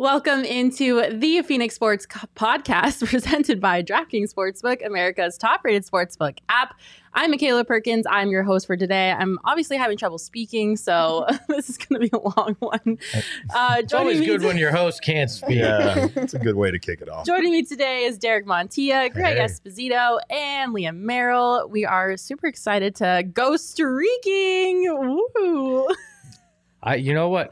Welcome into the Phoenix Sports Podcast presented by DraftKings Sportsbook, America's top rated sportsbook app. I'm Makayla Perkins. I'm your host for today. I'm obviously having trouble speaking, so this is going to be a long one. Uh, it's always good when your host can't speak. Yeah, it's a good way to kick it off. Joining me today is Derek Montilla, Greg Hey. Esposito, and Leah Merrall. We are super excited to go streaking. Woo! I, you know what?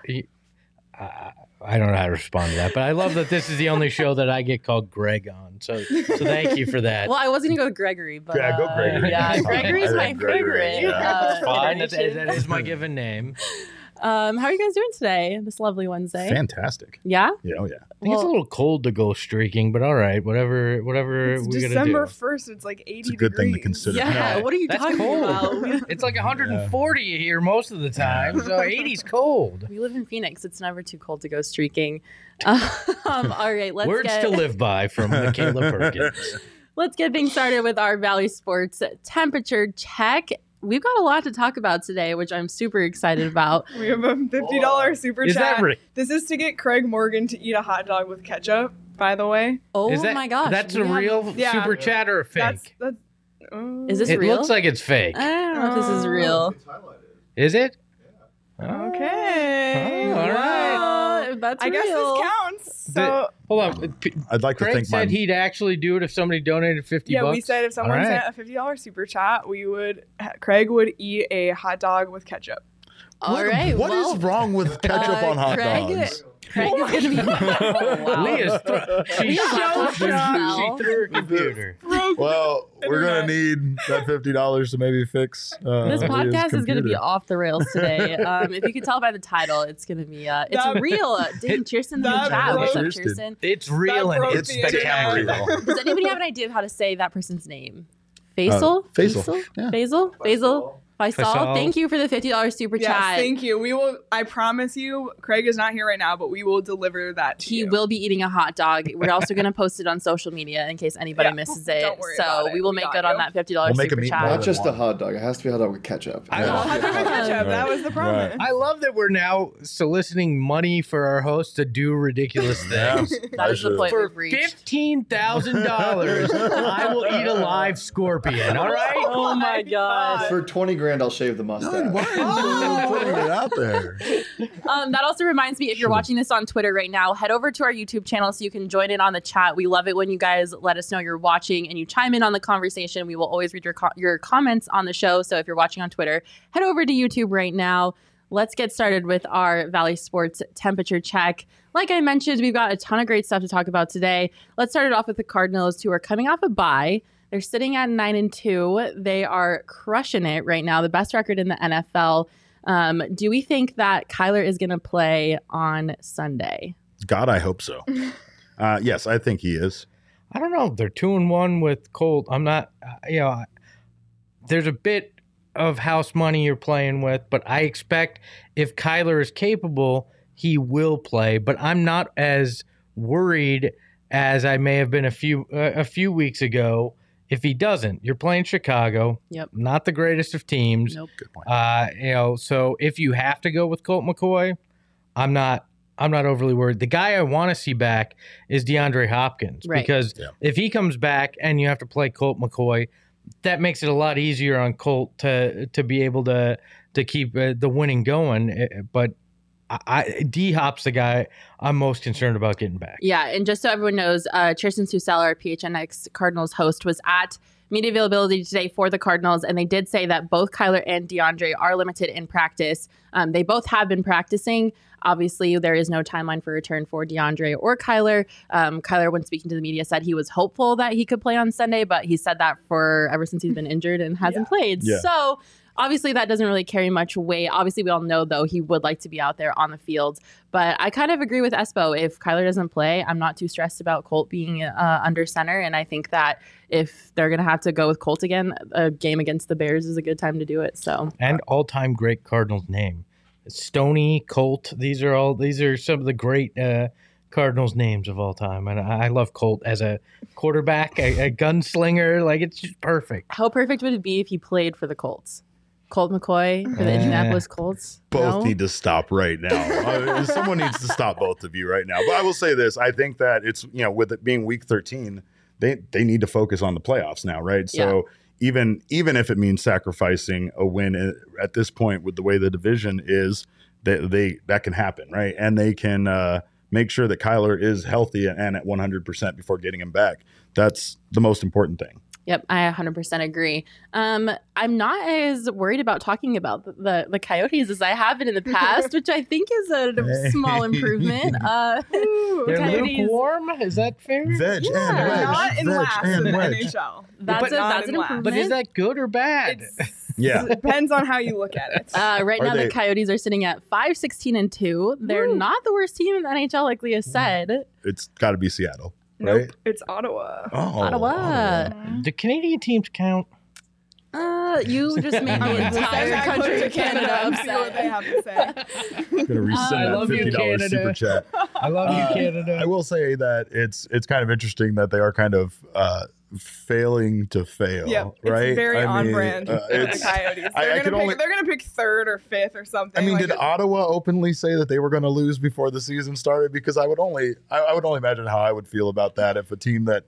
I, I don't know how to respond to that, but I love that this is the only show that I get called Greg on. So, so thank you for that. Well, I was going to go with Gregory, but Yeah, go uh, Gregory. yeah, Gregory's my Gregory, favorite. yeah. uh, fine. That, that is my given name. Um, how are you guys doing today? This lovely Wednesday. Fantastic. Yeah. Yeah, oh yeah. I think it's a little cold to go streaking, but all right, whatever, whatever It's we gotta December first. It's like 80 It's a good thing to consider. Yeah. No, What are you that's talking cold. about? It's like 140 here most of the time, so 80's cold. We live in Phoenix. It's never too cold to go streaking. Um, all right, let's Words get to live by from Makayla Perkins. let's get things started with our Valley Sports temperature check. We've got a lot to talk about today, which I'm super excited about. We have a $50 super Is chat. that right? This is to get Craig Morgan to eat a hot dog with ketchup, by the way. Oh Is that, my gosh, That's we a have- real Yeah. super chat or a fake? That's that's uh, Is this it real? It looks like it's fake. I don't know if this is Oh. real. Is it? okay. Oh, all right. Well, if that's I guess real. this counts. So Hold on. P- I'd like to Craig think said my he'd actually do it if somebody donated 50 yeah, bucks. we said if someone All right. sent a fifty dollars super chat, we would Craig would eat a hot dog with ketchup. All What- right. what is well, wrong with ketchup uh, on hot Craig- dogs? Craig is going to be. Oh, wow. Leah's th- she, Leah's she, just fell. she threw her computer. Well, we're gonna need that fifty dollars to maybe fix. Uh, This podcast is going to be off the rails today. Um, if you can tell by the title, it's going to be uh, it's That- real. Uh, Dang, Kirsten in the that chat. What's up, Kirsten? It's real and it's the spectacular. internet. Does anybody have an idea of how to say that person's name? Faisal? Uh, Faisal. Yeah. Faisal? Faisal? Faisal? Faisal. Thank you for the $50 super Yes, chat. thank you. We will. I promise you, Craig is not here right now, but we will deliver that to he you. will be eating a hot dog. We're also going to post it on social media in case anybody Yeah, misses it. don't worry so about we will We make got good on that $50 We'll make a super meatball. chat. Not just a hot dog. It has to be a hot dog with ketchup. I Yeah. love- Hot dog with ketchup. Right. That was the promise. I love that we're now soliciting money for our host to do ridiculous Yeah. things. That is the I point For we've fifteen thousand dollars, I will eat a live scorpion. All right. Oh my oh god. For 20 grand, I'll shave the Dude, mustache. why are you putting it out there? Um, that also reminds me, if you're watching this on Twitter right now, head over to our YouTube channel so you can join in on the chat. We love it when you guys let us know you're watching and you chime in on the conversation. We will always read your co- your comments on the show. So if you're watching on Twitter, head over to YouTube right now. Let's get started with our Valley Sports temperature check. Like I mentioned, we've got a ton of great stuff to talk about today. Let's start it off with the Cardinals, who are coming off a bye. They're sitting at nine and two. They are crushing it right now, the best record in the NFL. Um, do we think that Kyler is going to play on Sunday? God, I hope so. Uh, yes, I think he is. I don't know. They're two and one with Colt. I'm not. uh, You know, there's a bit of house money you're playing with, but I expect if Kyler is capable, he will play. But I'm not as worried as I may have been a few uh, a few weeks ago. If he doesn't, you're playing Chicago. Yep. Not the greatest of teams. Nope. Good point. Uh, you know, so if you have to go with Colt McCoy, I'm not I'm not overly worried. The guy I want to see back is DeAndre Hopkins Right. because Yeah. if he comes back and you have to play Colt McCoy, that makes it a lot easier on Colt to to be able to to keep uh, the winning going. Uh, But I, I D Hop's the guy I'm most concerned about getting back. Yeah, and just so everyone knows, uh, Tristan Susel, our PHNX Cardinals host, was at media availability today for the Cardinals, and they did say that both Kyler and DeAndre are limited in practice. Um, they both have been practicing. Obviously, there is no timeline for return for DeAndre or Kyler. Um, Kyler, when speaking to the media, said he was hopeful that he could play on Sunday, but he said that for ever since he's been injured and hasn't played. Yeah. So obviously that doesn't really carry much weight. Obviously, we all know though he would like to be out there on the field. But I kind of agree with Espo. If Kyler doesn't play, I'm not too stressed about Colt being uh, under center. And I think that if they're gonna have to go with Colt again, a game against the Bears is a good time to do it. So And all time great Cardinals name. Stony, Colt. These are all these are some of the great uh, Cardinals names of all time. And I I love Colt as a quarterback, a, a gunslinger. Like it's just perfect. how perfect would it be if he played for the Colts? Colt McCoy for the Uh, Indianapolis Colts. Both No? need to stop right now. Uh, someone needs to stop both of you right now. But I will say this: I think that it's you know, with it being week 13, they they need to focus on the playoffs now, right? So even even if it means sacrificing a win at this point with the way the division is, they, they that can happen, right? And they can uh, make sure that Kyler is healthy and at 100 percent before getting him back. That's the most important thing. Yep, I 100% agree. Um, I'm not as worried about talking about the, the, the Coyotes as I have been in the past, which I think is a small improvement. Uh, They're Coyotes- lukewarm. Is that fair? Veg Yeah. and wedge, not in veg last in the wedge. NHL. that's But a, not that's in an last. improvement. But is that good or bad? It's, Yeah. depends on how you look at it. Uh, right Are now, they- the Coyotes are sitting at 5 16 and 2. They're Woo. not the worst team in the NHL, like Leah said. It's got to be Seattle, nope, right? it's Ottawa. Oh, Ottawa. Do Canadian teams count? Uh, you just made the entire country of Canada and they upset. have to say. I'm gonna resend I that love you, fifty dollars Canada. super chat. I love you, Uh, Canada. I will say that it's it's kind of interesting that they are kind of uh, failing to fail. Yep, right? it's very I on mean, brand. uh, the Coyotes. They're I gonna pick. only- They're pick third or fifth or something. I mean, like did Ottawa openly say that they were going to lose before the season started? Because I would only I, I would only imagine how I would feel about that if a team that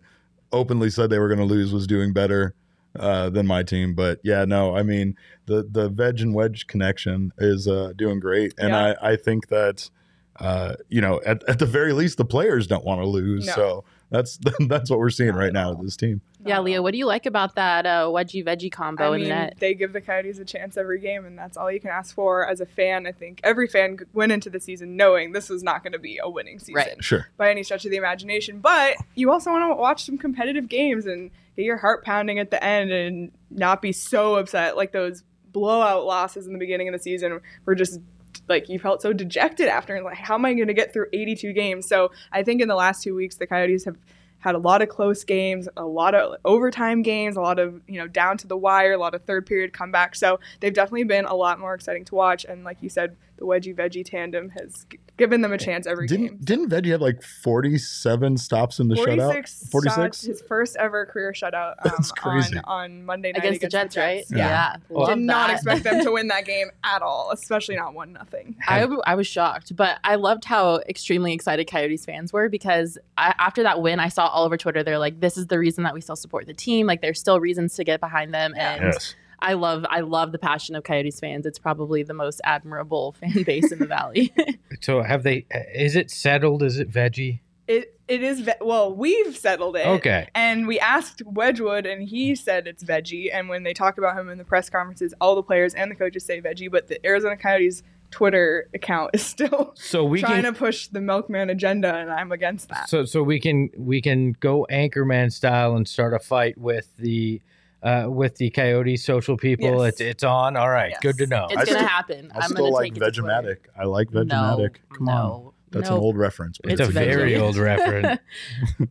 openly said they were going to lose was doing better uh, than my team. But yeah, no, I mean the the veg and wedge connection is uh, doing great, and Yeah. I I think that uh, you know at, at the very least the players don't want to lose. No. So that's that's what we're seeing right now with this team. Yeah, Leah, what do you like about that uh, wedgie veggie combo I mean, the net? they give the Coyotes a chance every game, and that's all you can ask for as a fan. I think every fan went into the season knowing this was not going to be a winning season Right. Sure. by any stretch of the imagination. But you also want to watch some competitive games and get your heart pounding at the end and not be so upset like those blowout losses in the beginning of the season were just like you felt so dejected after and like how am I going to get through 82 games? So I think in the last two weeks the Coyotes have had a lot of close games, a lot of overtime games, a lot of you know down to the wire, a lot of third period comebacks. So they've definitely been a lot more exciting to watch. And like you said, the wedgie veggie tandem has g- given them a chance every game. Didn't didn't Veggie have like forty seven stops in the shutout? 46 shots, his first ever career shutout um, That's crazy. On, on Monday night Against the Jets, right? Yeah. Love Did not that. expect them to win that game at all, especially not one nothing. I, I was shocked, but I loved how extremely excited Coyotes fans were because I, after that win, I saw all over Twitter. They're like, "This is the reason that we still support the team. Like, there's still reasons to get behind them." And Yes. I love, I love the passion of Coyotes fans. It's probably the most admirable fan base in the valley. So have they? Is it settled? Is it veggie? It it is ve- well, we've settled it. Okay. And we asked Wedgewood, and he said it's veggie. And when they talk about him in the press conferences, all the players and the coaches say veggie, but the Arizona Coyotes Twitter account is still So we trying can. to push the milkman agenda, and I'm against that. So so we can we can go Anchorman style and start a fight with the. Uh, with the Coyote social people, Yes. it's it's on. All right, Yes. good to know. it's I gonna still- happen. I I'm still gonna like take it to Twitter. Vegematic. I like Vegematic. No, Come on. no, That's no. an old reference. but it's a it's very old reference.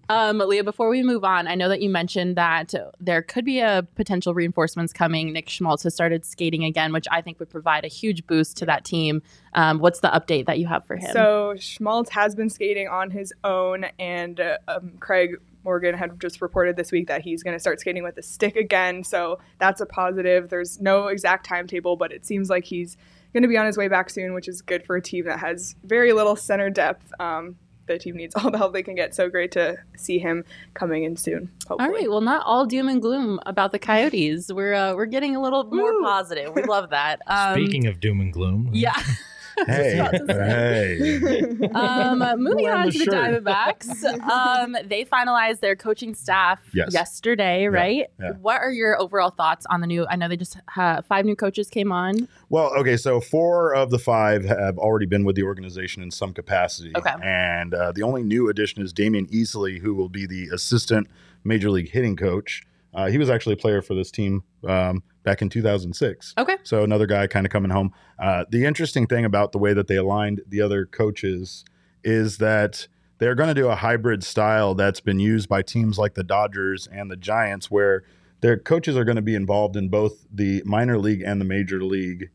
Um, Leah, before we move on, I know that you mentioned that there could be a potential reinforcements coming. Nick Schmaltz has started skating again, which I think would provide a huge boost to that team. Um, what's the update that you have for him? So Schmaltz has been skating on his own, and uh, um, Craig Morgan had just reported this week that he's going to start skating with a stick again. So that's a positive. There's no exact timetable, but it seems like he's going to be on his way back soon, which is good for a team that has very little center depth. Um, the team needs all the help they can get. So great to see him coming in soon. Hopefully. All right. Well, not all doom and gloom about the Coyotes. We're uh, we're getting a little more Woo. positive. We love that. Um, Speaking of doom and gloom, yeah. Hey, hey. Um, moving on the to the. Diamondbacks, um, they finalized their coaching staff Yes. yesterday, right? yeah. What are your overall thoughts on the new? I know they just uh, five new coaches came on. Well, okay, so four of the five have already been with the organization in some capacity. Okay. And uh, the only new addition is Damion Easley, who will be the assistant major league hitting coach. Uh, he was actually a player for this team um, back in 2006. Okay. So another guy kind of coming home. Uh, the interesting thing about the way that they aligned the other coaches is that they're going to do a hybrid style that's been used by teams like the Dodgers and the Giants, where their coaches are going to be involved in both the minor league and the major league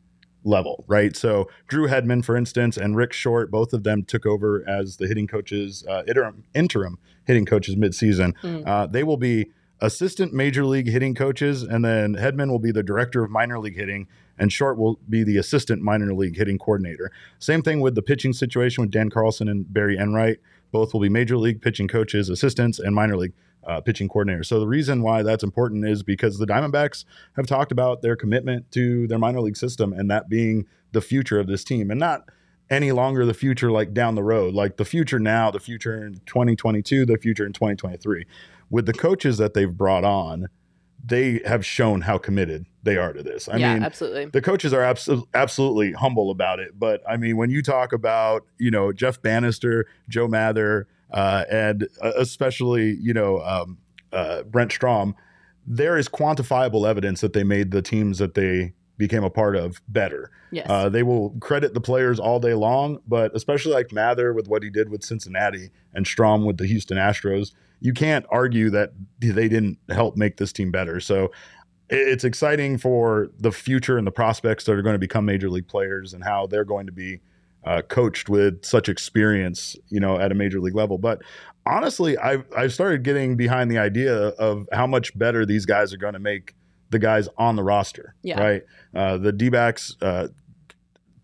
level, right? So Drew Hedman, for instance, and Rick Short, both of them took over as the hitting coaches, uh, interim, interim hitting coaches midseason. Mm. Uh, they will be assistant major league hitting coaches, and then Hedman will be the director of minor league hitting, and Short will be the assistant minor league hitting coordinator. Same thing with the pitching situation with Dan Carlson and Barry Enright. Both will be major league pitching coaches, assistants, and minor league uh, pitching coordinators. So the reason why that's important is because the Diamondbacks have talked about their commitment to their minor league system and that being the future of this team, and not any longer the future like down the road, like the future now, the future in 2022, the future in 2023. With the coaches that they've brought on, they have shown how committed they are to this. I yeah, mean, absolutely. the coaches are abso- absolutely humble about it. But I mean, when you talk about you know Jeff Banister, Joe Mather, uh, and uh, especially you know um, uh, Brent Strom, there is quantifiable evidence that they made the teams that they became a part of better. Yes. Uh, they will credit the players all day long, but especially like Mather with what he did with Cincinnati and Strom with the Houston Astros, you can't argue that they didn't help make this team better. So it's exciting for the future and the prospects that are going to become major league players and how they're going to be uh, coached with such experience, you know, at a major league level. But honestly, I've I've started getting behind the idea of how much better these guys are going to make the guys on the roster. Yeah. Right. Uh, the D backs uh,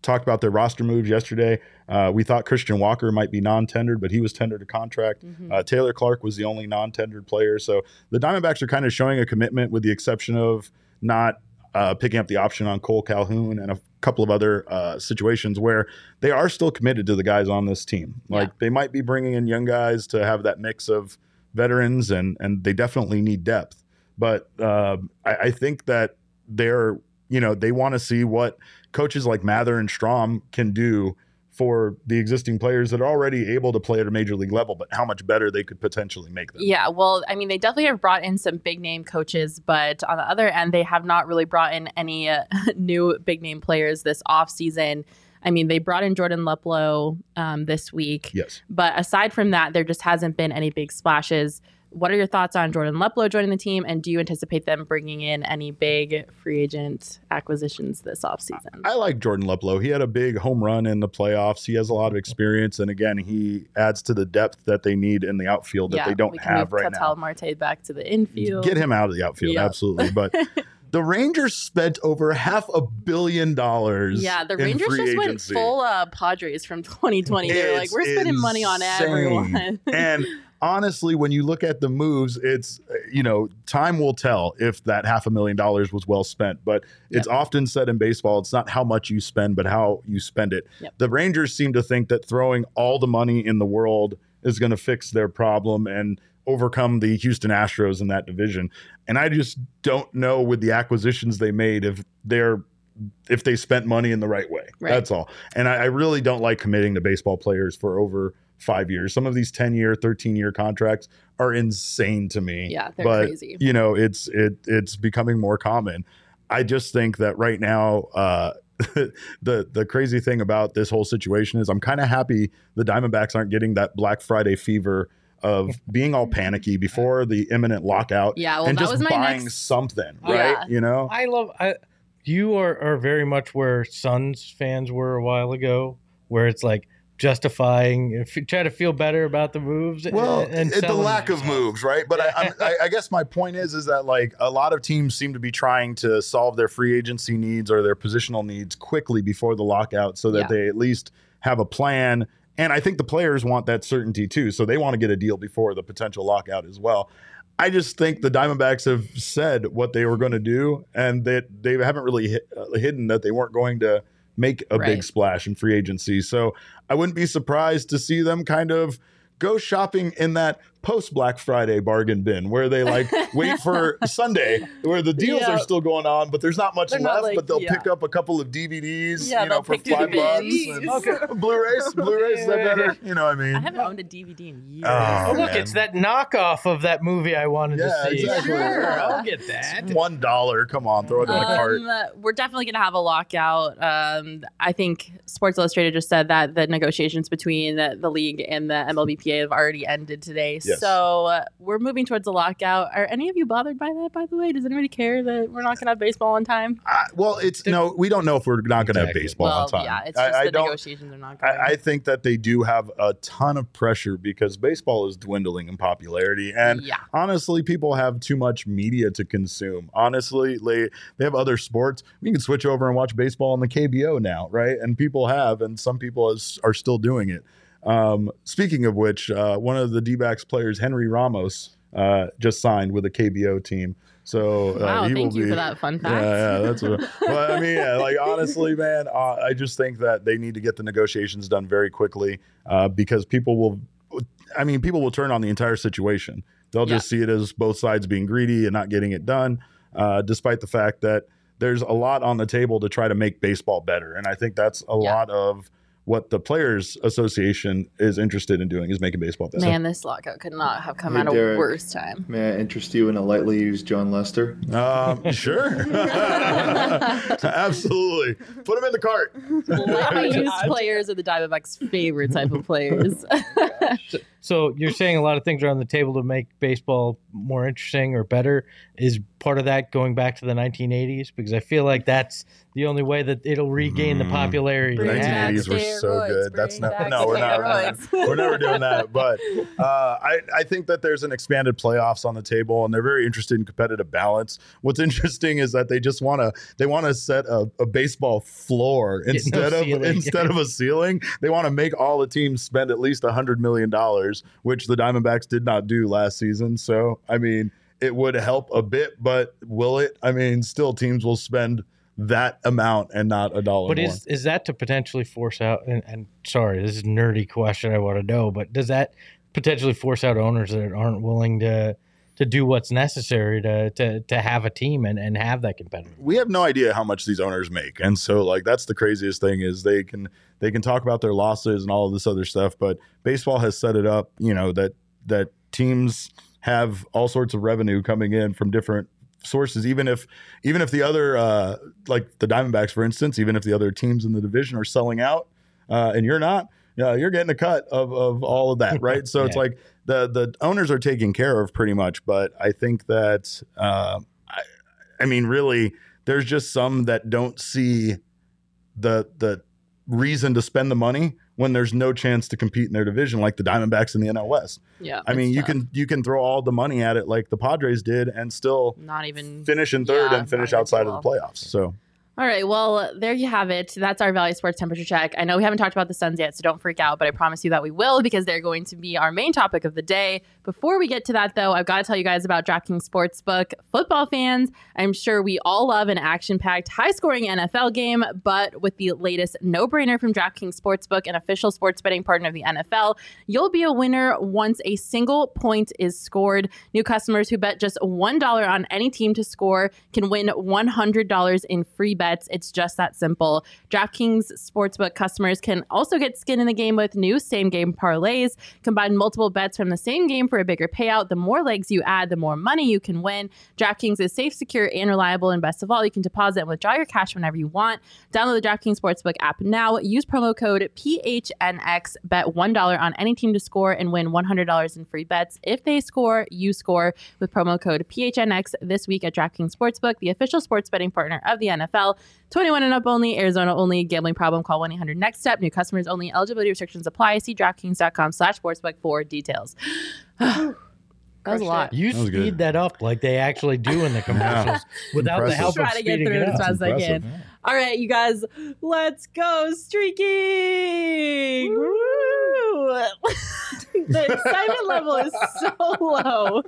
talked about their roster moves yesterday. Uh, we thought Christian Walker might be non-tendered, but he was tendered a contract. Mhm. Uh, Taylor Clarke was the only non-tendered player. So the Diamondbacks are kind of showing a commitment, with the exception of not uh, picking up the option on Kole Calhoun and a couple of other uh, situations where they are still committed to the guys on this team. Like Yeah. they might be bringing in young guys to have that mix of veterans, and and they definitely need depth. But uh, I, I think that they're you know they want to see what coaches like Mather and Strom can do for the existing players that are already able to play at a major league level, but how much better they could potentially make them. Yeah, well, I mean, they definitely have brought in some big name coaches, but on the other end, they have not really brought in any uh, new big name players this offseason. I mean, they brought in Jordan Luplow um, this week, Yes. but aside from that, there just hasn't been any big splashes. What are your thoughts on Jordan Luplow joining the team, and do you anticipate them bringing in any big free agent acquisitions this offseason? I like Jordan Luplow. He had a big home run in the playoffs. He has a lot of experience, and again, he adds to the depth that they need in the outfield that yeah, they don't have right Ketel now. Marte back to the infield. Get him out of the outfield, Yeah. absolutely. But the Rangers spent over half a billion dollars. Yeah, the Rangers just went full uh, Padres from 2020. They were like, we're spending money on everyone. and honestly, when you look at the moves, it's uh, you know time will tell if that half a million dollars was well spent. But it's often said in baseball, it's not how much you spend, but how you spend it. Yep. The Rangers seem to think that throwing all the money in the world is going to fix their problem and overcome the Houston Astros in that division. And I just don't know with the acquisitions they made if they're if they spent money in the right way. Right. That's all. And I, I really don't like committing to baseball players for over five years. Some of these 10 year, 13 year contracts are insane to me. Yeah, they're but, crazy. You know, it's it it's becoming more common. I just think that right now, uh, the the crazy thing about this whole situation is I'm kind of happy the Diamondbacks aren't getting that Black Friday fever of being all panicky before the imminent lockout Yeah, well, and that just was my buying next- something, Yeah. right? You know, I love. I, you are, are very much where Suns fans were a while ago, where it's like justifying, if you try to feel better about the moves. Well, and, and the lack of moves, right? But I, I'm- I, I guess my point is, is that like a lot of teams seem to be trying to solve their free agency needs or their positional needs quickly before the lockout, so that Yeah. they at least have a plan. And I think the players want that certainty too, so they want to get a deal before the potential lockout as well. I just think the Diamondbacks have said what they were going to do, and that they haven't really hid, uh, hidden that they weren't going to make a big splash in free agency. So I wouldn't be surprised to see them kind of go shopping in that post Black Friday bargain bin where they like wait for Sunday where the deals Yeah. are still going on, but there's not much They're left. not like- but they'll yeah. pick up a couple of DVDs, Yeah, you know, for five the bucks. bins. and- Okay. Blu-rays, Blu-rays, is that better? You know what I mean? I haven't owned a DVD in years. Oh, Oh, look, it's that knockoff of that movie I wanted Yeah, to see. exactly. Sure, I'll get that. One dollar. Come on, throw it in the cart. Um, we're definitely going to have a lockout. Um, I think Sports Illustrated just said that the negotiations between the, the league and the MLBPA have already ended today. Yes. So uh, we're moving towards a lockout. Are any of you bothered by that? By the way, does anybody care that we're not going to have baseball on time? I- well, it's no, we don't know if we're not going to have baseball well, on time. yeah, it's I- just I the don't- negotiations are not going. I, I think that they do have a ton of pressure because baseball is dwindling in popularity, and yeah. honestly, people have too much media to consume. Honestly, they they have other sports. We can switch over and watch baseball on the KBO now, right? And people have, and some people is, are still doing it. Um, speaking of which, uh, one of the D-backs players, Henry Ramos, uh, just signed with a KBO team. So uh, Wow, he thank will you be, for that fun fact. yeah, yeah, that's what. Well, I mean, yeah, like honestly, man, uh, I just think that they need to get the negotiations done very quickly uh, because people will. I mean, people will turn on the entire situation. They'll just see it as both sides being greedy and not getting it done, uh, despite the fact that there's a lot on the table to try to make baseball better. And I think that's a Yeah. lot of what the Players Association is interested in doing is making baseball better. Man, this lockout could not have come Hey, at a Derek. worse time. May I interest you in a lightly used Jon Lester? Um, sure, absolutely. Put them in the cart. Lightly used players are the Diamondbacks' favorite type of players. So you're saying a lot of things are on the table to make baseball more interesting or better. Is part of that going back to the 1980s? Because I feel like that's the only way that it'll regain the Mm. popularity. The Bring it back had. 1980s were so good. That's not no, we're not. steroids. We're never doing that. But uh, I, I think that there's an expanded playoffs on the table, and they're very interested in competitive balance. What's interesting is that they just want to they want to set a, a baseball floor no instead of instead of a ceiling. They want to make all the teams spend at least a hundred million dollars, which the Diamondbacks did not do last season. So I mean, it would help a bit, but will it? I mean, still teams will spend that amount and not a dollar But more. is is that to potentially force out? And, and sorry, this is a nerdy question. I want to know, but does that potentially force out owners that aren't willing to to do what's necessary to to to have a team and, and have that competitive? we have no idea how much these owners make and so like that's the craziest thing is they can they can talk about their losses and all of this other stuff but baseball has set it up you know that that teams have all sorts of revenue coming in from different sources even if even if the other uh like the diamondbacks for instance even if the other teams in the division are selling out uh and you're not yeah, you're getting a cut of, of all of that, right? So it's like the the owners are taken care of pretty much, but I think that uh, I, I mean, really, there's just some that don't see the the reason to spend the money when there's no chance to compete in their division, like the Diamondbacks in the NL West. yeah, I mean, you tough. can you can throw all the money at it like the Padres did, and still not even finish in third Yeah, and finish outside of the playoffs. So All right, well, there you have it. That's our Valley Sports temperature check. I know we haven't talked about the Suns yet, so don't freak out, but I promise you that we will because they're going to be our main topic of the day. Before we get to that, though, I've got to tell you guys about DraftKings Sportsbook. Football fans, I'm sure we all love an action packed, high scoring NFL game, but with the latest no brainer from DraftKings Sportsbook, an official sports betting partner of the NFL, you'll be a winner once a single point is scored. New customers who bet just $1 on any team to score can win $100 in free bets. It's just that simple. DraftKings Sportsbook customers can also get skin in the game with new same game parlays. Combine multiple bets from the same game for a bigger payout. The more legs you add, the more money you can win. DraftKings is safe, secure, and reliable. And best of all, you can deposit and withdraw your cash whenever you want. Download the DraftKings Sportsbook app now. Use promo code PHNX. Bet $1 on any team to score and win $100 in free bets. If they score, you score with promo code PHNX this week at DraftKings Sportsbook, the official sports betting partner of the NFL. PL. 21 and up only, Arizona only. Gambling problem, call 1-800-NEXT-STEP. New customers only. Eligibility restrictions apply. See DraftKings.com slash sportsbook for details. that was a lot. You That speed good. that up like they actually do in the commercials without the help of Try to get through it it as fast as I can. yeah. All right, you guys, let's go streaking. Woo! the excitement level is so low.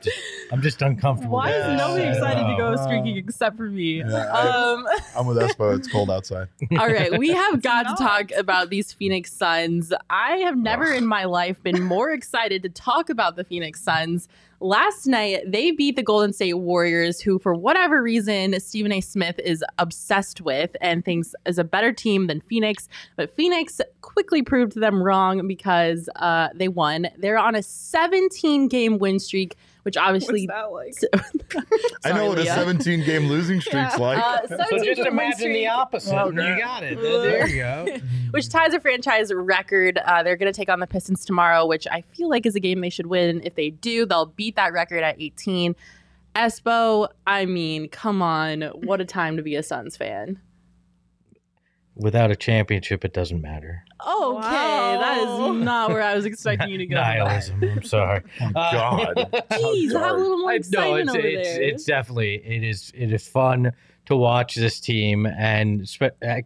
I'm just uncomfortable. Why with is nobody excited to go streaking except for me? Yeah, I- Um, I'm with Espo. It's cold outside. all right, we have got to talk about these Phoenix Suns. I have never in my life been more excited to talk about the Phoenix Suns. Last night, they beat the Golden State Warriors, who, for whatever reason, Stephen A. Smith is obsessed with and thinks is a better team than Phoenix. But Phoenix quickly proved them wrong because uh, they won. They're on a 17 game win streak, which obviously. What's that like? I know Sorry, what a 17 game losing streak's Yeah. like. Uh, So 17 just game win imagine the streak. opposite. and you got it. There you go. which ties a franchise record. Uh, they're going to take on the Pistons tomorrow, which I feel like is a game they should win. If they do, they'll beat that record at 18. Espo, I mean, come on. What a time to be a Suns fan. Without a championship, it doesn't matter. Okay, that Wow. is not where I was expecting you to go. Nihilism. I'm sorry. Oh, God. Jeez, have a little more I- no, it's over it's, there. it's definitely it is it is fun to watch this team and spe- uh,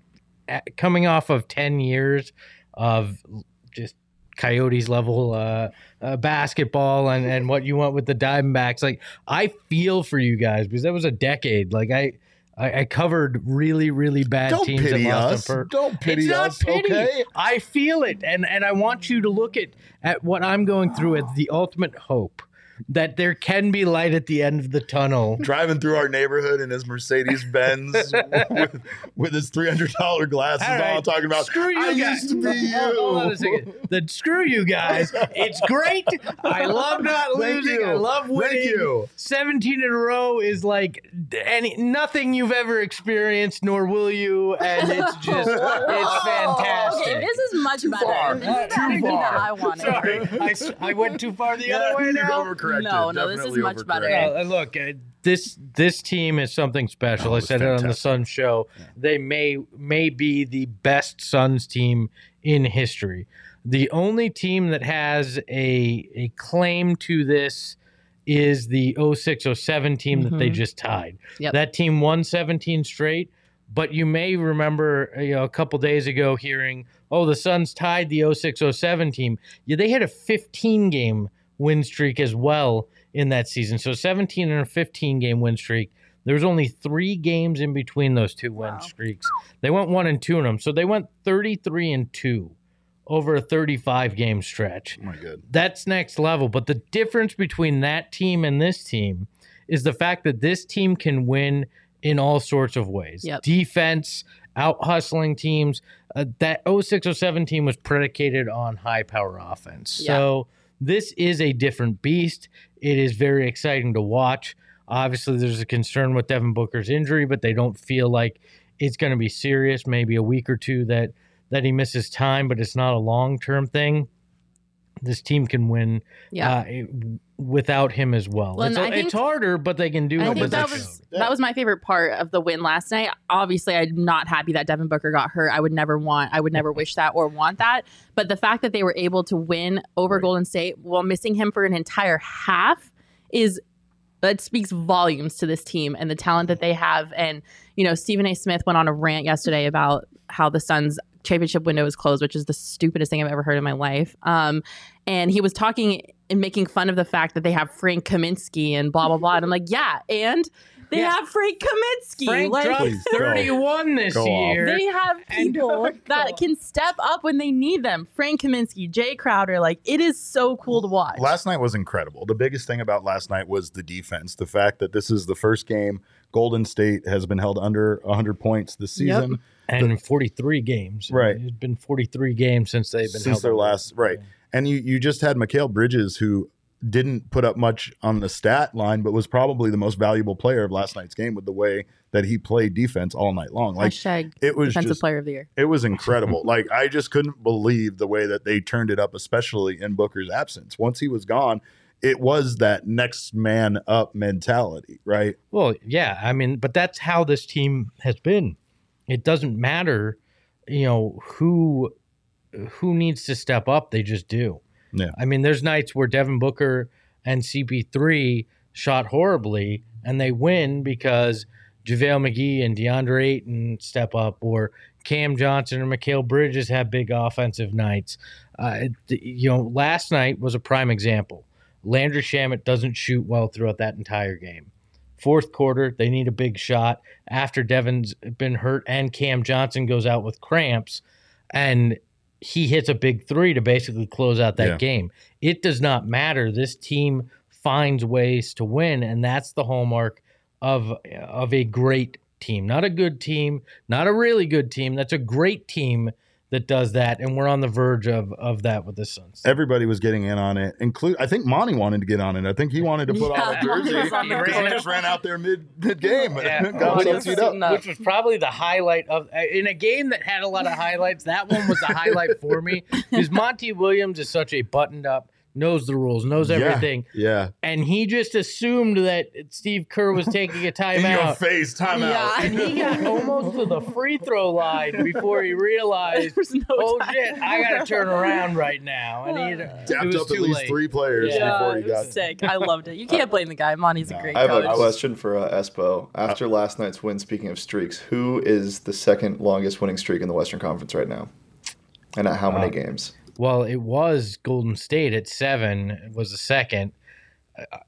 uh, coming off of ten years of just Coyotes level uh, uh, basketball and and what you want with the Diamondbacks. Like I feel for you guys because that was a decade. Like I. I I covered really, really bad Don't teams pity that lost us. pur- Don't pity it's not us, pity. okay? I feel it, and and I want you to look at at what I'm going through as the ultimate hope that there can be light at the end of the tunnel. Driving through our neighborhood in his Mercedes Benz with, with his $300 glasses All right, on, talking about, screw you I guys. used to be you. Hold- hold on a second. Then screw you guys. It's great. I love not losing. I love winning. Thank you. 17 in a row is like any nothing you've ever experienced, nor will you. And it's just it's fantastic. Oh, okay, this is much better. far. This is the Too energy that far. I wanted. Sorry, I, s- I went too far the Yeah, other way now. Overcorrected. No, no, this is much better. overcorrected. Yeah, look, uh, this this team is something special. Oh, I it's said it on the fantastic. Suns show. They may may be the best Suns team in history. The only team that has a a claim to this is the 0607 team that they Mhm. just tied. Yep. That team won 17 straight, but you may remember you know, a couple days ago hearing, "Oh, the Suns tied the 0607 team." Yeah, they had a 15 game win streak as well in that season. So 17 and a 15 game win streak. There was only three games in between those two win Wow. streaks. They went one and two in them. So they went 33 and two over a 35 game stretch. Oh my God. That's next level. But the difference between that team and this team is the fact that this team can win in all sorts of ways. Yep. Defense, out hustling teams. Uh, that 0607 team was predicated on high power offense. Yeah. So this is a different beast. It is very exciting to watch. Obviously, there's a concern with Devin Booker's injury, but they don't feel like it's going to be serious. Maybe a week or two that that he misses time, but it's not a long term thing. This team can win Yeah. uh, without him as well. Well, it's, I it's harder, but they can do I it. think that was that was my favorite part of the win last night. Obviously, I'm not happy that Devin Booker got hurt. I would never want, I would never wish that or want that. But the fact that they were able to win over Right. Golden State while missing him for an entire half is that speaks volumes to this team and the talent that they have. And you know, Stephen A. Smith went on a rant yesterday about how the Suns championship window is closed, which is the stupidest thing I've ever heard in my life. Um, and he was talking and making fun of the fact that they have Frank Kaminsky and blah blah blah. And I'm like, yeah, and they Yeah. have Frank Kaminsky. Frank like, dropped Please go. 31 this Go off. year. they have people that can step up when they need them. Frank Kaminsky, Jae Crowder, like it is so cool to watch. Last night was incredible. The biggest thing about last night was the defense. The fact that this is the first game Golden State has been held under 100 points this Yep. season and 43 games. Right. It's been 43 games since they've been since held their under. last right. And you you just had Mikal Bridges who didn't put up much on the stat line, but was probably the most valuable player of last night's game with the way that he played defense all night long. Like Hashtag it was defensive just player of the year. it was incredible. like I just couldn't believe the way that they turned it up, especially in Booker's absence. Once he was gone, it was that next man up mentality, right? Well, yeah. I mean, but that's how this team has been it doesn't matter, you know, who who needs to step up. They just do. Yeah. I mean, there's nights where Devin Booker and CP3 shot horribly and they win because JaVale McGee and DeAndre Ayton step up, or Cam Johnson or Mikal Bridges have big offensive nights. Uh, you know, last night was a prime example. Landry Shamet doesn't shoot well throughout that entire game. Fourth quarter, they need a big shot after Devin's been hurt and Cam Johnson goes out with cramps, and he hits a big three to basically close out that Yeah. game. It does not matter. This team finds ways to win, and that's the hallmark of of a great team. Not a good team, not a really good team. That's a great team that does that, and we're on the verge of of that with the Suns. Everybody was getting in on it. Include, I think Monty wanted to get on it. I think he wanted to put on a jersey on because he just ran out there mid mid game. Yeah. Got Which was- up. which was probably the highlight of in a game that had a lot of highlights. That one was the highlight for me because Monty Williams is such a buttoned up, knows the rules, knows everything, Yeah, and he just assumed that Steve Kerr was taking a in your timeout. face, timeout. Yeah. And he got almost to the free throw line before he realized, no oh time. shit, I got to turn around right now. And he it Tapped was up at too least late. three players Yeah. before he it was got. sick. I loved it. You can't blame the guy. Monty's a No. great I have coach. a question for uh, Espo. After last night's win, speaking of streaks, who is the second longest winning streak in the Western Conference right now? And at how many Uh, games? Well, it was Golden State at seven was the second.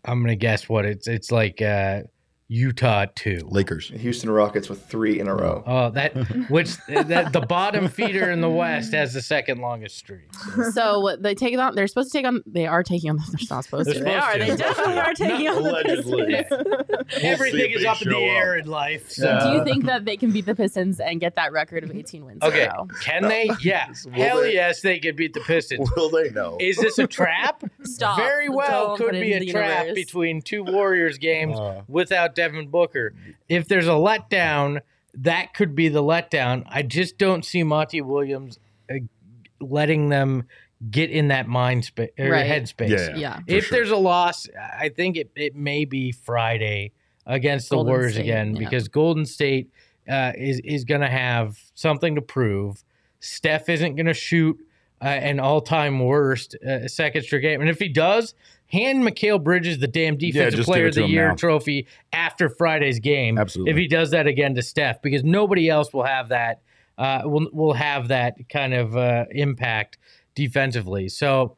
I'm gonna guess what it's. It's like uh, Utah at two. Lakers. Houston Rockets with three in a row. Oh, that which that the bottom feeder in the West has the second longest streak. So. So they take it on. They're supposed to take on. They are taking on. They're not supposed They're to. They supposed are. to. They They're definitely are taking on the Allegedly. Pistons. Everything is up in the air up. in life. So. Do you think that they can beat the Pistons and get that record of 18 wins? in a Okay, row? can they? Yeah, Will hell they? yes, they could beat the Pistons. Will they know? Is this a trap? Stop. Very well Don't could be a trap universe. between two Warriors games Uh. without Devin Booker. If there's a letdown, that could be the letdown. I just don't see Monty Williams uh, letting them get in that mind space or Right. headspace. Yeah, Yeah. for If sure. there's a loss, I think it, it may be Friday against the Warriors State, again yeah. because Golden State uh, is is going to have something to prove. Steph isn't going to shoot uh, an all time worst uh, second straight game, and if he does, hand Mikal Bridges the damn defensive just give player of the year now. trophy after Friday's game. Absolutely. If he does that again to Steph, because nobody else will have that. Uh, will will have that kind of uh, impact defensively. So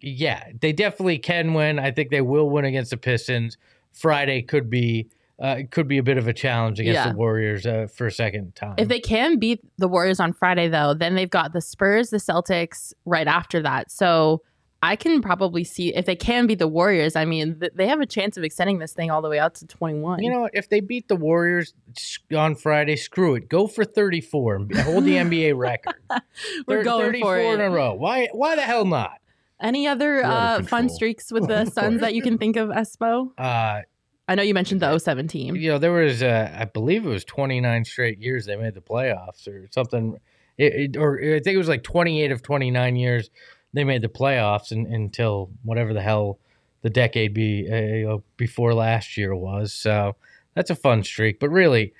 yeah, they definitely can win. I think they will win against the Pistons. Friday could be uh, could be a bit of a challenge against Yeah. the Warriors uh, for a second time. If they can beat the Warriors on Friday, though, then they've got the Spurs, the Celtics right after that. So I can probably see if they can beat the Warriors. I mean, th- they have a chance of extending this thing all the way out to 21. you know, if they beat the Warriors on Friday, screw it. Go for 34 and hold the NBA record. We're Thir- going 34 for in a row. Why? Why the hell not? Any other uh, fun streaks with the Suns that you can think of, Espo? Uh, I know you mentioned the 07 team. you know, there was, uh, I believe it was 29 straight years they made the playoffs or something. It, it- or I think it was like 28 of 29 years they made the playoffs and, until whatever the hell the decade be uh, before last year was. So that's a fun streak. But really,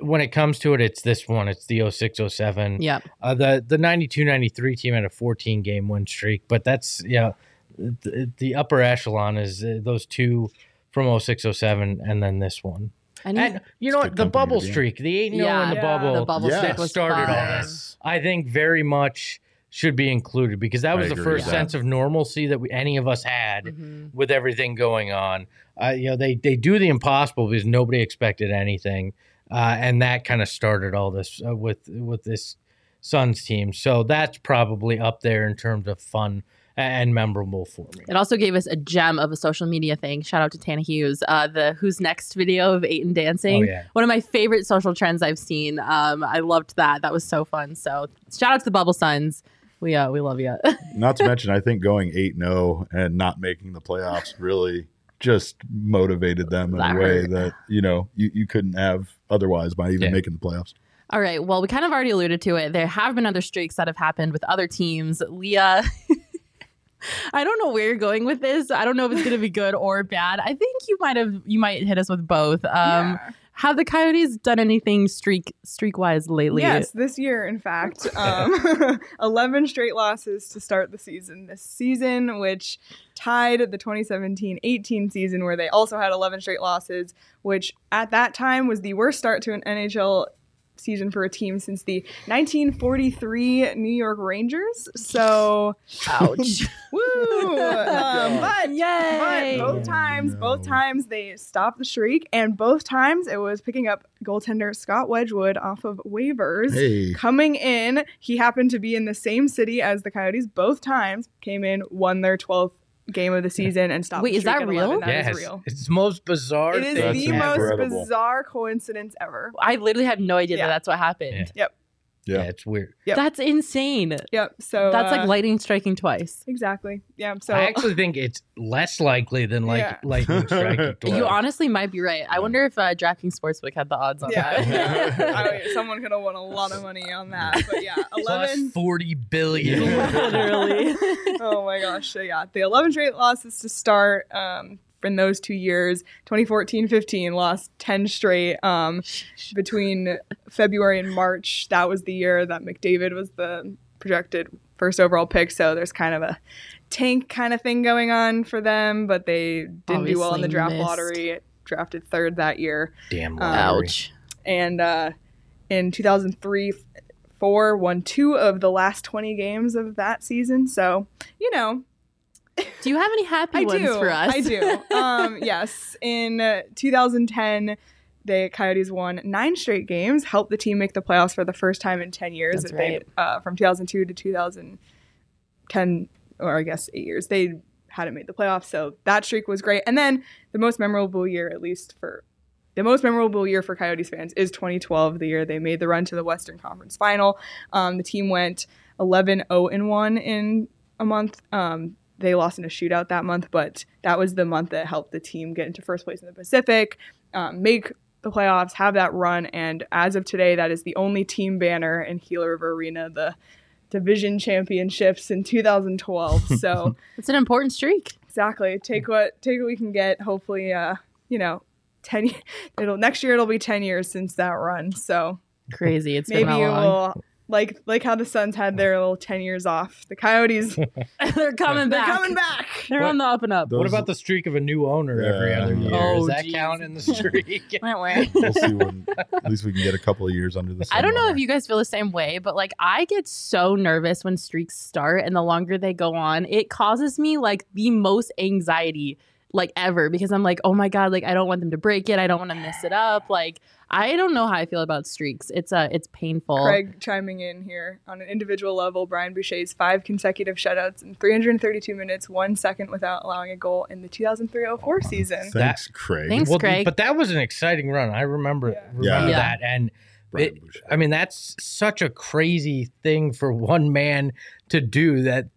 when it comes to it, it's this one. It's the 06 07. Yep. Uh, the the 92 93 team had a 14 game win streak, but that's, you know, the, the upper echelon is uh, those two from 06 07 and then this one. Any, And you know what? The bubble to be in. streak, the 8 0 Yeah, in the yeah. bubble, the bubble Yes. streak was started all this. I think very much should be included because that was the first sense of normalcy that we, any of us had Mhm. with everything going on. Uh, you know, they they do the impossible because nobody expected anything, uh, and that kind of started all this uh, with with this Suns team. So that's probably up there in terms of fun and memorable for me. It also gave us a gem of a social media thing. Shout out to Tana Hughes. Uh, the Who's Next video of Ayton dancing. Oh, yeah. One of my favorite social trends I've seen. Um, I loved that. That was so fun. So shout out to the Bubble Suns. We uh, we love you. Not to mention, I think going 8 0 and not making the playoffs really just motivated them in That a way hurt. that, you know, you, you couldn't have otherwise by even Yeah. making the playoffs. All right. Well, we kind of already alluded to it. There have been other streaks that have happened with other teams. Leah. I don't know where you're going with this. I don't know if it's going to be good or bad. I think you might have you might hit us with both. Um, Yeah. Have the Coyotes done anything streak streak wise lately? Yes, this year, in fact, um, 11 straight losses to start the season this season, which tied the 2017 18 season, where they also had 11 straight losses, which at that time was the worst start to an NHL season for a team since the 1943 New York Rangers. So, Ouch. woo! um, but Yay. but both times, both times they stopped the streak, and both times it was picking up goaltender Scott Wedgewood off of waivers. Hey. Coming in, he happened to be in the same city as the Coyotes both times. Came in, won their 12th game of the season, and stop. Wait, the is that real? 11. That is yes, real. it's the most bizarre It is thing That's the most incredible. bizarre coincidence ever. I literally had no idea Yeah. that that's what happened. Yeah. Yeah. Yeah, it's weird. Yep. That's insane. Yep. So That's uh, like lightning striking twice. exactly. Yeah. So I actually think it's less likely than like Yeah. lightning striking. twice. You honestly might be right. I wonder if uh, DraftKings Sportsbook had the odds on that. yeah, I- someone could have won a lot of money on that. But yeah, Plus eleven. forty billion. Literally. oh my gosh. So yeah, the 11 straight losses to start um, in those two years. 2014-15 lost 10 straight um, between February and March. That was the year that McDavid was the projected first overall pick. So there's kind of a tank kind of thing going on for them, but they didn't do well in the draft missed. lottery. Drafted third that year. Damn. Um, lottery. Ouch. and uh, in 2003 4 won two of the last 20 games of that season so you know Do you have any happy i ones do for us? i do um, yes in uh, 2010 the coyotes won nine straight games helped the team make the playoffs for the first time in 10 years That's right. uh, from 2002 to 2010 or i guess eight years they hadn't made the playoffs so that streak was great and then the most memorable year at least for the most memorable year for Coyotes fans is 2012, the year they made the run to the Western Conference Final. Um, the team went 11 0 and 1 in a month. Um, they lost in a shootout that month, but that was the month that helped the team get into first place in the Pacific, um, make the playoffs, have that run, and as of today, that is the only team banner in Gila River Arena, the division championships in 2012. So It's an important streak. exactly take what take what we can get hopefully uh you know 10 it'll next year it'll be 10 years since that run so Crazy. It's maybe been that long. will like like how the suns had their little 10 years off the coyotes they're coming back. They're coming back. They're on the up and up. Those- what about the streak of a new owner every Yeah. other year? Oh, Does that geez. count in the streak? Wait, wait. We'll see when at least we can get a couple of years under the sun. I don't know if you guys feel the same way, but like I get so nervous when streaks start and the longer they go on, it causes me like the most anxiety like ever because I'm like, oh my God, like I don't want them to break it. I don't want to mess it up. Like I don't know how I feel about streaks. It's uh it's painful. Craig chiming in here on an individual level. Brian Boucher's five consecutive shutouts in 332 minutes, one second without allowing a goal in the 2003-04 season. Thanks, Craig. Thanks, well, Craig. but that was an exciting run. I remember Yeah. remember Yeah. that, and it- I mean that's such a crazy thing for one man to do. That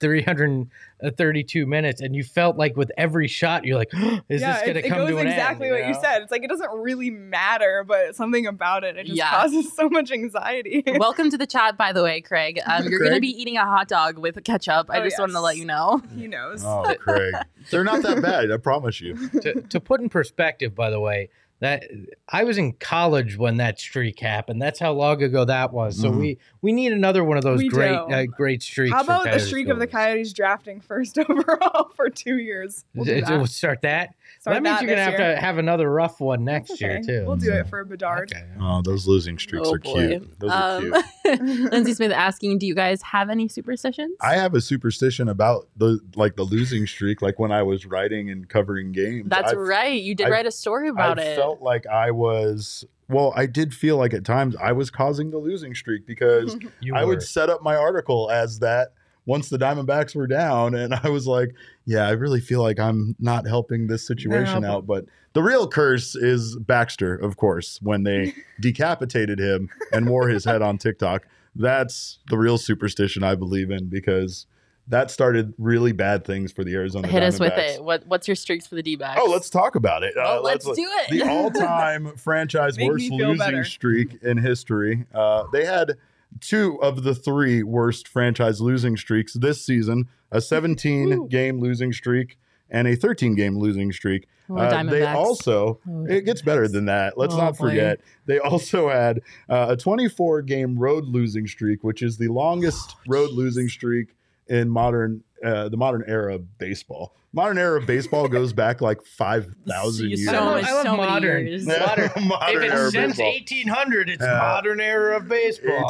332 minutes, and you felt like with every shot, you're like, is yeah, this going it, to it come goes to an exactly end? what you know? said. It's like it doesn't really matter, but something about it it just Yeah. causes so much anxiety. Welcome to the chat, by the way, Craig. Um, you're going to be eating a hot dog with ketchup. I Oh, just wanted to let you know. he knows. Oh, Craig. They're not that bad, I promise you. to, to put in perspective, by the way, that I was in college when that streak happened. That's how long ago that was. So Mhm. we we need another one of those We great uh, great streaks. How about the Coyotes streak of the. Coyotes drafting first overall for two years? We'll do It- it that. will start that. Start that means you're gonna have year. to have another rough one next That's year too. We'll do So- it for Bedard. Okay. Oh, those losing streaks Oh, are cute. boy. Those are Um, cute. Lindsay Smith asking, do you guys have any superstitions? I have a superstition about the like the losing streak, like when I was writing and covering games. That's I right. You did I- write a story about it. I it. felt like I was well, I did feel like at times I was causing the losing streak because I were. would set up my article as that once the Diamondbacks were down, and I was like, "Yeah, I really feel like I'm not helping this situation No, out." But the real curse is Baxter, of course, when they decapitated him and wore his head on TikTok. That's the real superstition I believe in because that started really bad things for the Arizona. Hit us with it. What What's your streaks for the D backs? Oh, let's talk about it. Well, let's do it. The all-time franchise Make worst losing better. streak in history. Uh, they had two of the three worst franchise losing streaks this season: a 17 game losing streak and a 13 game losing streak. Oh, Uh, they also, Oh, it gets better than that. Let's Oh, not boy. forget, they also had uh, a 24 game road losing streak, which is the longest road losing streak in modern, uh, the modern era of baseball. Modern era of baseball goes back like 5,000 years. So, I love- so I love many modern. years. Modern. Modern if era it's of since 1800, it's Yeah. modern era of baseball.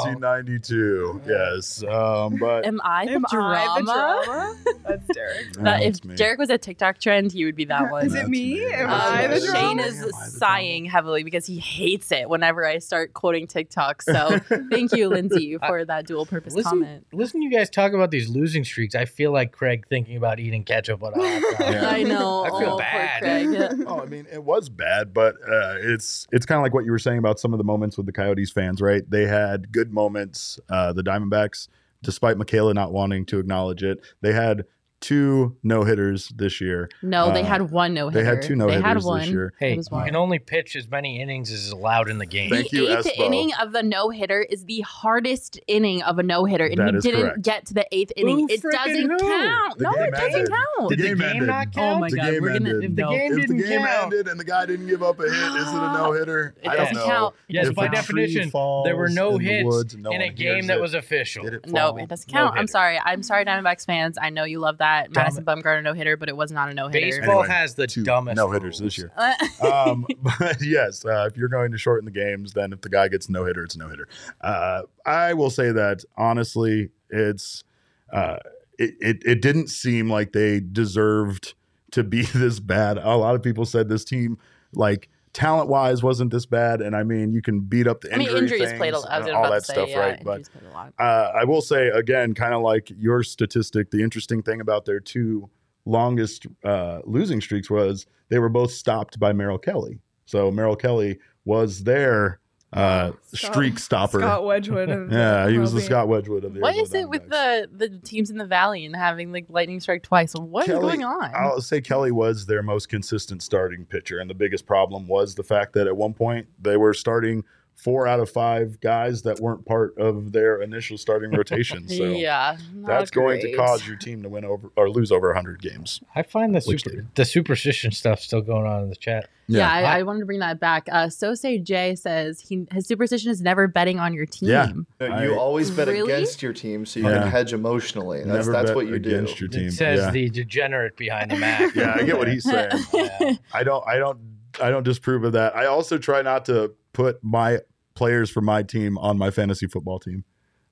1892. Yes. Um, but Am I the Am drama? I the drama? That's Derek. No, That if me. Derek was a TikTok trend, he would be that one. Is it me? me. Am I the Shane Shane is Am I sighing heavily because he hates it whenever I start quoting TikTok. So thank you, Lindsay, for that dual purpose Listen, comment. listen, you guys talk about these losing streaks. I feel like Craig thinking about eating ketchup on a hot dog. Yeah. I know. I feel oh, bad. Craig. oh, I mean, it was bad, but uh, it's it's kind of like what you were saying about some of the moments with the Coyotes fans, right? They had good moments. Uh, the Diamondbacks, despite Makayla not wanting to acknowledge it, they had two no hitters this year. No, they Uh, had one no hitter. They had two no They had hitters one. this year. Hey, you can only pitch as many innings as is allowed in the game. Thank the you, eighth Espo. inning of the no hitter is the hardest inning of a no hitter, and That he is didn't correct. get to the eighth inning. Who it doesn't who? count. The no, game it doesn't ended. count. The Did the game game ended. not Oh count? my The god, game we're gonna ended. The no. game if the didn't game count. ended and the guy didn't give up a hit, is it a no hitter? It I don't doesn't know. count. Yes, by If a count. tree definition, falls there were no hits woods and no in a game that was official. No, it doesn't count. I'm sorry. I'm sorry, Diamondbacks fans. I know you love that Dumb- Madison Bumgarner no hitter, but it was not a no hitter. Baseball Anyway, has the Two dumbest no hitters this year. um, but yes, uh, if you're going to shorten the games, then if the guy gets no hitter, it's no hitter. Uh, I will say that honestly, it's uh, it, it it didn't seem like they deserved to be this bad. A lot of people said this team, like talent wise, wasn't this bad. And I mean, you can beat up the I mean, injury injuries played a lot. Was all that say, stuff, yeah, right? But injuries played a lot. uh, I will say again, kind of like your statistic, the interesting thing about their two longest uh, losing streaks was they were both stopped by Merrill Kelly. So Merrill Kelly was their uh, Scott- streak stopper. Scott Wedgewood. Of yeah, he was the Scott Wedgewood of the What Arizona is it with the the teams in the valley and having like lightning strike twice? What is Kelly- going on? I'll say Kelly was their most consistent starting pitcher, and the biggest problem was the fact that at one point they were starting four out of five guys that weren't part of their initial starting rotation. So yeah, not that's going to cause your team to win over or lose over 100 games. I find the super, did. the superstition stuff still going on in the chat. Yeah, Yeah. I, I wanted to bring that back. Uh, so say Jay says he his superstition is never betting on your team. Yeah. No, you I- always bet Really? against your team so you Yeah. can hedge emotionally. That's Never that's bet what you do. against your team. It says yeah. the degenerate behind the Mac. yeah, I get what he's saying. Yeah. I don't, I don't, I don't disprove of that. I also try not to put my players from my team on my fantasy football team.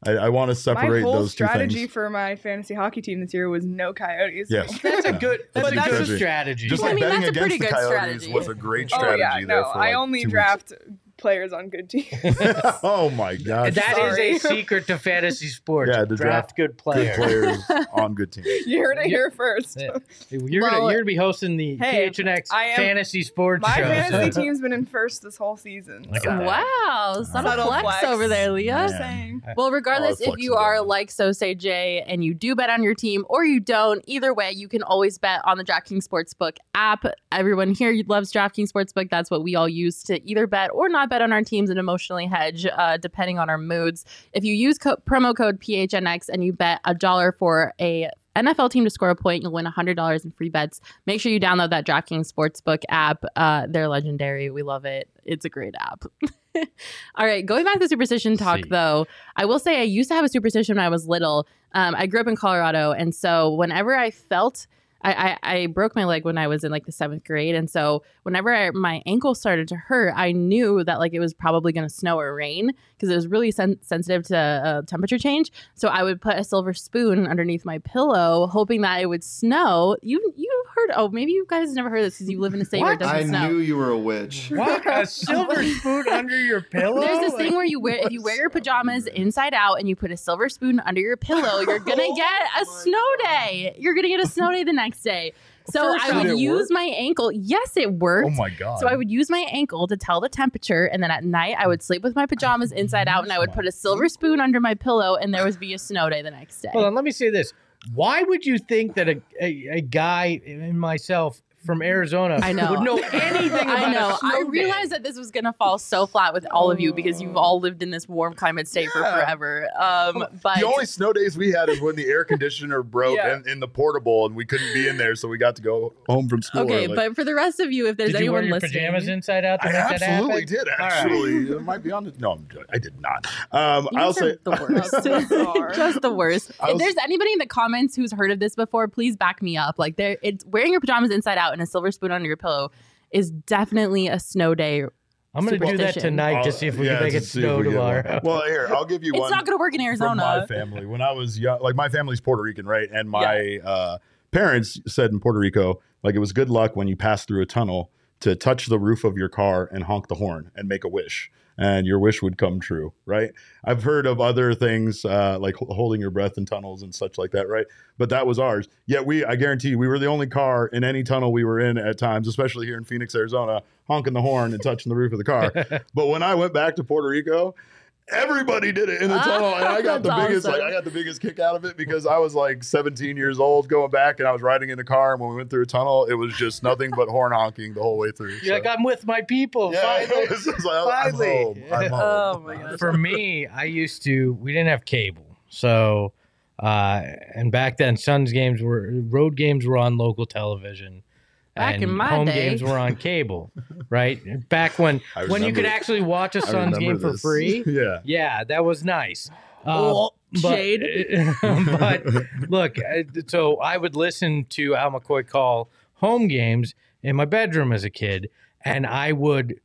I, I want to My separate whole those two strategy things. for my fantasy hockey team this year was no coyotes. Yes. That's a good. That's, That's a good exactly- strategy. Just Well, I mean, betting that's a against pretty the good Coyotes strategy. was a great strategy. Oh yeah, there no. for I only two draft players on good teams. oh my god, That is Sorry. a secret to fantasy sports. Yeah, to draft, draft good good players. players on good teams. you heard it here first. Yeah. You're Well, gonna you're gonna be hosting the hey, PHNX I am- fantasy sports show. My show. fantasy team's been in first this whole season. So. Wow, subtle, Subtle flex, flex. over there, Leah. Yeah. Well, regardless if you are like So Say Jay and you do bet on your team or you don't, either way, you can always bet on the DraftKings Sportsbook app. Everyone here loves DraftKings Sportsbook. That's what we all use to either bet or not bet on our teams and emotionally hedge, uh, depending on our moods. If you use co- promo code PHNX and you bet a dollar for a NFL team to score a point, you'll win $100 in free bets. Make sure you download that DraftKings Sportsbook app. Uh, they're legendary. We love it. It's a great app. All right, going back to superstition talk, See. though, I will say I used to have a superstition when I was little. Um, I grew up in Colorado, and so whenever I felt I, I, I broke my leg when I was in like the seventh grade, and so whenever I, my ankle started to hurt, I knew that like it was probably going to snow or rain because it was really sen- sensitive to uh, temperature change. So I would put a silver spoon underneath my pillow, hoping that it would snow. You you've heard? Oh, maybe you guys never heard this because you live in a state where it What? doesn't I snow. knew you were a witch. What a silver spoon under your pillow? There's this Like, thing where you wear if you wear your pajamas inside out and you put a silver spoon under your pillow, you're gonna get a snow day. You're gonna get a snow day the next day. So First I would use work? my ankle. Yes, it worked. Oh my god. So I would use my ankle to tell the temperature, and then at night I would sleep with my pajamas inside out, and I would put a silver spoon under my pillow, and there would be a snow day the next day. Hold on, let me say this. Why would you think that a, a, a guy and myself from Arizona I know. would know anything about I know. a snow I day. realized that this was gonna fall so flat with all of you because you've all lived in this warm climate state for forever. Um, but the only snow days we had is when the air conditioner broke Yeah. and in the portable and we couldn't be in there, so we got to go home from school. okay. early. but for the rest of you, if there's Did you anyone wear your listening, pajamas inside out to I make absolutely happen? did. All right. Actually, it might be on the. No, I'm joking. I did not. Um, You I'll are say the worst. Just the worst. I if there's anybody in the comments who's heard of this before, please back me up. Like, there, it's wearing your pajamas inside out and a silver spoon under your pillow is definitely a snow day. I'm gonna do that tonight to I'll- see if we yeah, can make it snow we tomorrow. Well, here I'll give you one. It's one. not going to work in from my family. When I was young, like my family's Puerto Rican, right? And my uh, parents said in Puerto Rico, like it was good luck when you pass through a tunnel to touch the roof of your car and honk the horn and make a wish, and your wish would come true, right? I've heard of other things uh, like holding your breath in tunnels and such like that, right? But that was ours. Yet we, I guarantee, you, we were the only car in any tunnel we were in at times, especially here in Phoenix, Arizona, honking the horn and touching the roof of the car. but when I went back to Puerto Rico, everybody did it in the tunnel and i got the That's biggest like i got the biggest kick out of it because i was like 17 years old going back and i was riding in a car and when we went through a tunnel it was just nothing but horn honking the whole way through You're like, I'm with my people. yeah, finally." it was I'm Finally. home. I'm home. Oh my gosh. For me, I used to. We didn't have cable, so uh, and back then, Suns games were road games were on local television. Back and in my home day. games were on cable, right? Back when I when you could actually watch a Suns game for this. free. yeah Yeah, that was nice. Uh, Oh, but, shade. but look, uh, so I would listen to Al McCoy call home games in my bedroom as a kid, and I would,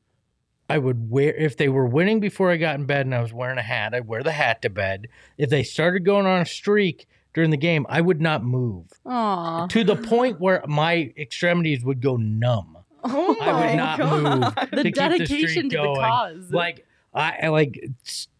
I would wear if they were winning before I got in bed and I was wearing a hat, I'd wear the hat to bed. If they started going on a streak during the game, I would not move Aw. to the point where my extremities would go numb. Oh I would my not God. move The to keep dedication streak to the cause. Like I, I like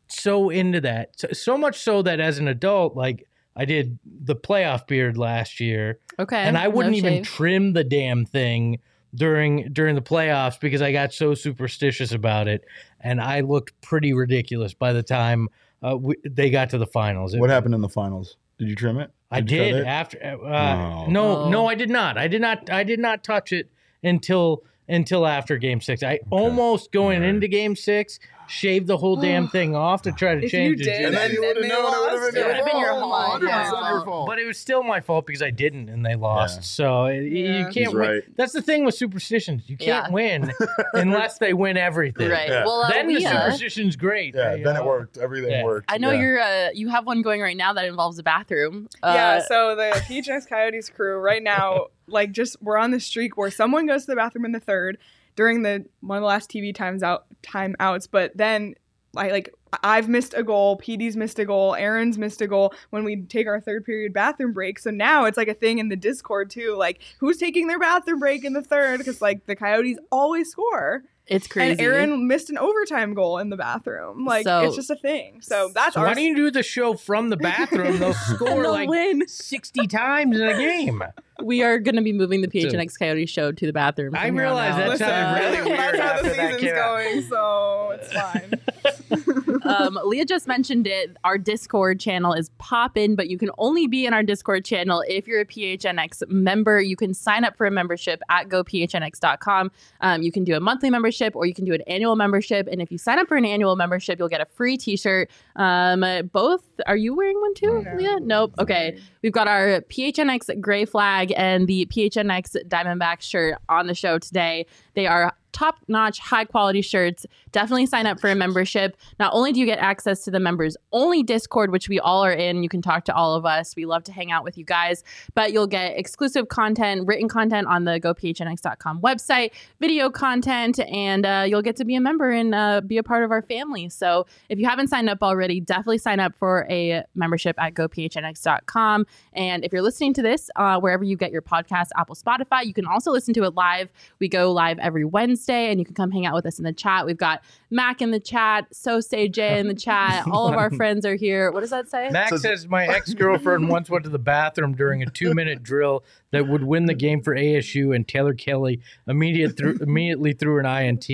so into that. So, so much so that as an adult, like I did the playoff beard last year, Okay. and I wouldn't even shave. trim the damn thing during during the playoffs because I got so superstitious about it, and I looked pretty ridiculous by the time uh, we, they got to the finals. It- what happened in the finals did you trim it I did it? after. Uh, Oh. No, Oh. no, I did not. I did not. I did not touch it until until after Game Six. I almost going Alright. into Game Six shaved the whole damn thing off to try to If change you the did. And then you would've known it would've lost. been It would've been your my fault. 100% your fault. But it was still my fault because I didn't and they lost. Yeah. So it- you Yeah. can't He's win. right. That's the thing with superstitions. You can't Yeah. win unless they win everything. Right. Yeah. Well, uh, Then the we, uh, superstition's great. yeah you then know? it worked everything Yeah. worked I know Yeah. you're. Uh, you have one going right now that involves a bathroom. Uh, yeah, so the PHNX Coyotes crew right now, like, just we're on the streak where someone goes to the bathroom in the third during the one of the last TV times out timeouts, but then I like I've missed a goal, PD's missed a goal, Aaron's missed a goal when we take our third period bathroom break. So now it's like a thing in the Discord too, like who's taking their bathroom break in the third because like the Coyotes always score. It's crazy. And Aaron missed an overtime goal in the bathroom. Like So- it's just a thing. So that's So our why don't you do the show from the bathroom? They'll score They'll like win. 60 times in a game. We are going to be moving the PHNX Coyote show to the bathroom. I from here on realize out. that Listen, sounded really weird That's how the that season's came out. going, so it's fine. Um, Leah just mentioned it. Our Discord channel is poppin', but you can only be in our Discord channel if you're a PHNX member. You can sign up for a membership at gophnx.com. Um, you can do a monthly membership or you can do an annual membership. And if you sign up for an annual membership, you'll get a free T-shirt. Um, both. Are you wearing one too, No. Leah? Nope. Okay. We've got our PHNX gray flag and the PHNX Diamondback shirt on the show today. They are top notch, high quality shirts. Definitely sign up for a membership. Not only do you get access to the members only Discord, which we all are in, you can talk to all of us. We love to hang out with you guys, but you'll get exclusive content, written content on the gophnx.com website, video content, and uh, you'll get to be a member and uh, be a part of our family. So if you haven't signed up already, definitely sign up for a membership at gophnx.com. And if you're listening to this, uh, wherever you get your podcast, Apple, Spotify, you can also listen to it live. We go live every Wednesday, and you can come hang out with us in the chat. We've got Mac in the chat, So Say Jay in the chat. All of our friends are here. What does that say? Mac Says- says my ex girlfriend once went to the bathroom during a two minute drill that would win the game for ASU, and Taylor Kelly immediate threw, immediately threw an INT.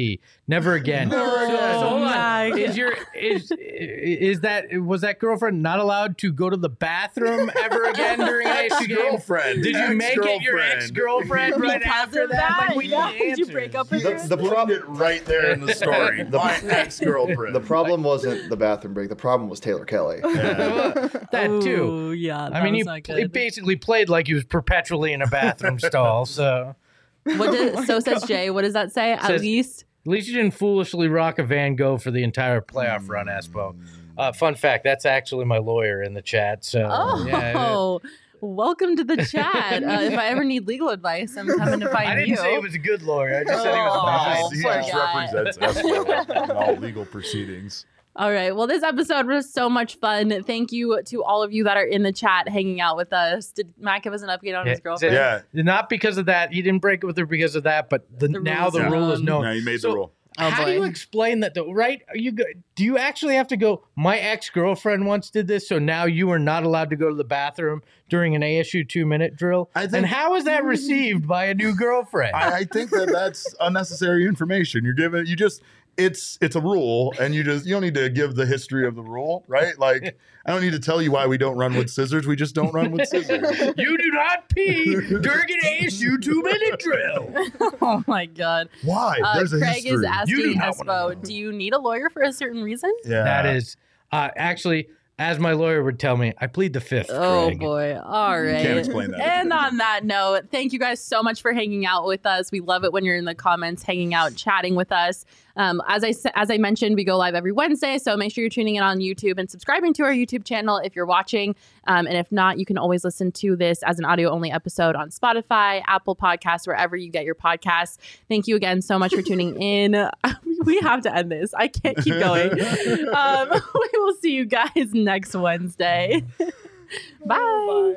Never again. Never So, hold on. Oh is your is is that was that girlfriend not allowed to go to the bathroom ever again during an ASU game? Ex-girlfriend. Did you make it your Ex-girlfriend. right Because after of that? that? Like, we Yeah. Did you break up with The, her? the Put problem right there in the story. My ex girlfriend. the problem wasn't the bathroom break. The problem was Taylor Kelly. that too. Ooh, yeah. I mean, was he, not he basically played like he was perpetually in a bathroom stall. So What did, so says Jay. What does that say? At Says- least. at least you didn't foolishly rock a Van Gogh for the entire playoff run, Espo. Uh, fun fact: that's actually my lawyer in the chat. So Oh, yeah, welcome to the chat. Uh, if I ever need legal advice, I'm coming to find you. I didn't you. say he was a good lawyer. I just said he was Oh, was he just guy. represents Espo in all legal proceedings. All right. Well, this episode was so much fun. Thank you to all of you that are in the chat hanging out with us. Did Matt give us an update on Yeah, his girlfriend? Yeah. Not because of that. He didn't break it with her because of that, but the, The now the are rule is known. known. Now you made So- the rule. Oh, How do you explain that though? Right? Are you go, do you actually have to go? My ex girlfriend once did this, so now you are not allowed to go to the bathroom during an ASU two minute drill. I think- and how is that received by a new girlfriend? I, I think that that's unnecessary information. You're giving you just it's it's a rule, and you just you don't need to give the history of the rule, right? Like I don't need to tell you why we don't run with scissors. We just don't run with scissors. you do not pee during an ASU two minute drill. oh my god. Why? Uh, There's a Craig history. is You do asking not Espo, do you need a lawyer for a certain reason? yeah, That is uh, actually, as my lawyer would tell me, I plead the fifth. Oh Craig. boy. All right. Can't explain that. And on that note, thank you guys so much for hanging out with us. We love it when you're in the comments, hanging out, chatting with us. Um, as I as I mentioned, we go live every Wednesday, so make sure you're tuning in on YouTube and subscribing to our YouTube channel if you're watching. Um, and if not, you can always listen to this as an audio only episode on Spotify, Apple Podcasts, wherever you get your podcasts. Thank you again so much for tuning in. we have to end this. I can't keep going. um, we will see you guys next Wednesday. Bye. Bye.